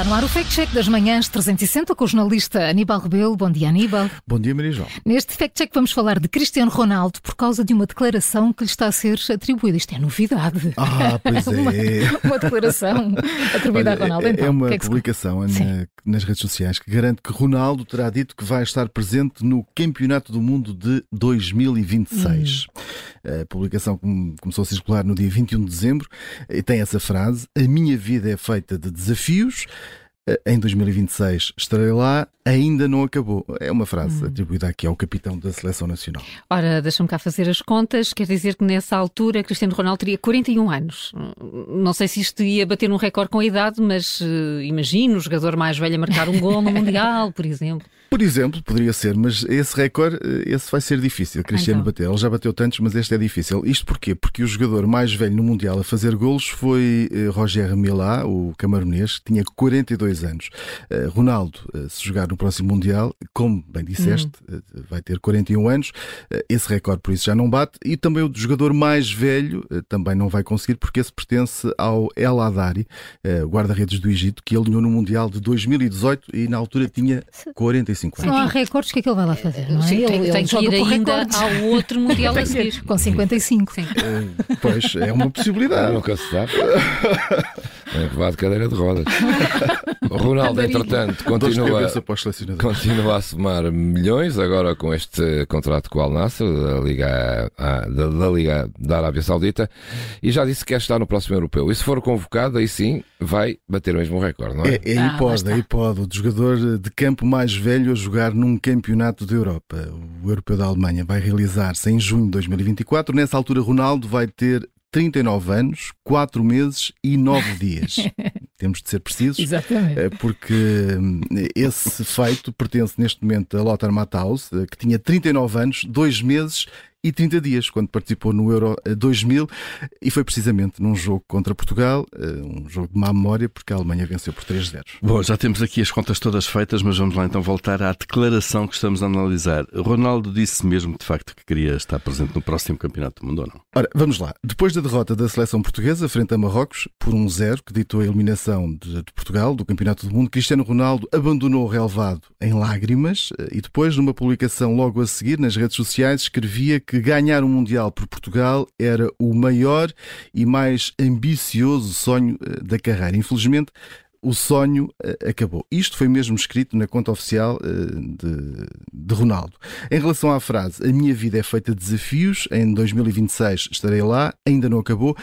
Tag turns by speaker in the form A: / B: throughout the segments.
A: Está no ar o Fact Check das manhãs 360 com o jornalista Aníbal Rebelo. Bom dia, Aníbal.
B: Bom dia, Maria João.
A: Neste Fact Check vamos falar de Cristiano Ronaldo por causa de uma declaração que lhe está a ser atribuída. Isto é novidade.
B: Ah, pois é.
A: uma, uma declaração atribuída
B: Olha,
A: a Ronaldo. Então,
B: é uma
A: que é que
B: publicação na- nas redes sociais que garante que Ronaldo terá dito que vai estar presente no Campeonato do Mundo de 2026.
A: Hum.
B: A publicação come- começou a circular no dia 21 de dezembro e tem essa frase: A minha vida é feita de desafios. Eh, Em 2026 estarei lá, ainda não acabou. É uma
A: Hum.
B: frase atribuída aqui ao capitão da Seleção Nacional.
C: Ora, deixa-me cá fazer as contas. Quer dizer que nessa altura Cristiano Ronaldo teria 41 anos. Não sei se isto ia bater um recorde com a idade, mas eh, imagino o jogador mais velho a marcar um gol no Mundial, por exemplo.
B: Por exemplo, poderia ser, mas esse recorde, eh, esse vai ser difícil. Cristiano
C: Então.
B: bateu. Ele já bateu tantos, mas este é difícil. Isto porquê? Porque o jogador mais velho no Mundial a fazer golos foi Roger Milá, o camaronês, que tinha 42 anos. Eh, Ronaldo, eh, se jogar no próximo Mundial, como bem disseste, eh, vai ter 41 anos. Esse recorde, por isso, já não bate. E também o jogador mais velho também não vai conseguir, porque esse pertence ao El Adari, guarda-redes do Egito, que alinhou no Mundial de 2018 e na altura tinha 45
A: Se não há recordes, o que é que ele vai lá fazer? Não é?
C: Sim,
A: ele,
C: tem,
A: ele
C: tem que
A: joga
C: ir ainda
A: recordes.
C: ao outro Mundial a seguir.
A: Com 55.
C: Sim.
B: Pois, é uma possibilidade.
D: nunca se sabe. É que vá de cadeira de rodas. O Ronaldo, entretanto, continua, continua a somar milhões agora com este contrato com o Al Nassr da Liga, ah, da, da Liga da Arábia Saudita e já disse que quer estar no próximo europeu. E se for convocado, aí sim vai bater o mesmo recorde, não é?
B: É, é
A: Ah, lá
B: hipótese,
A: está.
B: é hipótese. O jogador de campo mais velho a jogar num campeonato da Europa. O Europeu da Alemanha vai realizar-se em junho de 2024. Nessa altura, Ronaldo vai ter 39 anos, 4 meses e 9 dias. Temos de ser precisos.
A: Exatamente.
B: É Porque hum, esse feito pertence neste momento a Lothar Matthaus, eh, que tinha 39 anos, 2 meses e 30 dias, quando participou no Euro eh, 2000, e foi precisamente num jogo contra Portugal, eh, um jogo de má memória, porque a Alemanha venceu por 3-0.
E: Bom, já temos aqui as contas todas feitas, mas vamos lá então voltar à declaração que estamos a analisar. Ronaldo disse mesmo, de facto, que queria estar presente no próximo Campeonato do Mundo ou não?
B: Ora, vamos lá. Depois da derrota da seleção portuguesa frente a Marrocos, por 1-0, que ditou a eliminação de, de Portugal do Campeonato do Mundo, Cristiano Ronaldo abandonou o relevado em lágrimas eh, e depois, numa publicação logo a seguir nas redes sociais, escrevia que ganhar o Mundial por Portugal era o maior e mais ambicioso sonho eh, da carreira. Infelizmente, o sonho eh, acabou. Isto foi mesmo escrito na conta oficial eh, de, de Ronaldo. Em relação à frase, a minha vida é feita de desafios, em 2026 estarei lá, ainda não acabou.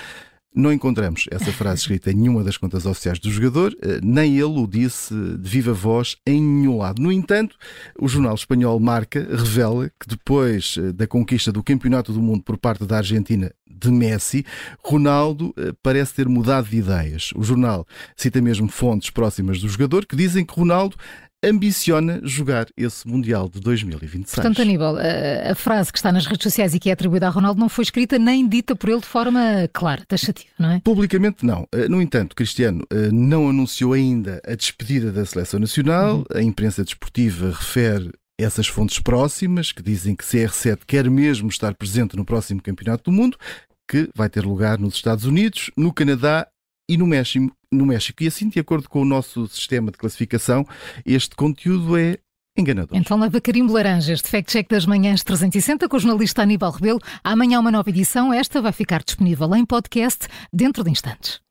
B: Não encontramos essa frase escrita em nenhuma das contas oficiais do jogador, eh, nem ele o disse de viva voz em nenhum lado. No entanto, o jornal espanhol Marca revela que depois eh, da conquista do Campeonato do Mundo por parte da Argentina de Messi, Ronaldo eh, parece ter mudado de ideias. O jornal cita mesmo fontes próximas do jogador que dizem que Ronaldo ambiciona jogar esse Mundial de 2026.
A: Portanto, Aníbal, a, a frase que está nas redes sociais e que é atribuída a Ronaldo não foi escrita nem dita por ele de forma clara, taxativa, não é?
B: Publicamente não. Eh, No entanto, Cristiano eh, não anunciou ainda a despedida da seleção nacional. A imprensa desportiva refere essas fontes próximas que dizem que CR7 quer mesmo estar presente no próximo Campeonato do Mundo, que vai ter lugar nos Estados Unidos, no Canadá e no México. No México. E assim, de acordo com o nosso sistema de classificação, este conteúdo é enganador.
A: Então leva carimbo laranja este Fact Check das manhãs 360 com o jornalista Aníbal Rebelo. Amanhã uma nova edição. Esta vai ficar disponível em podcast dentro de instantes.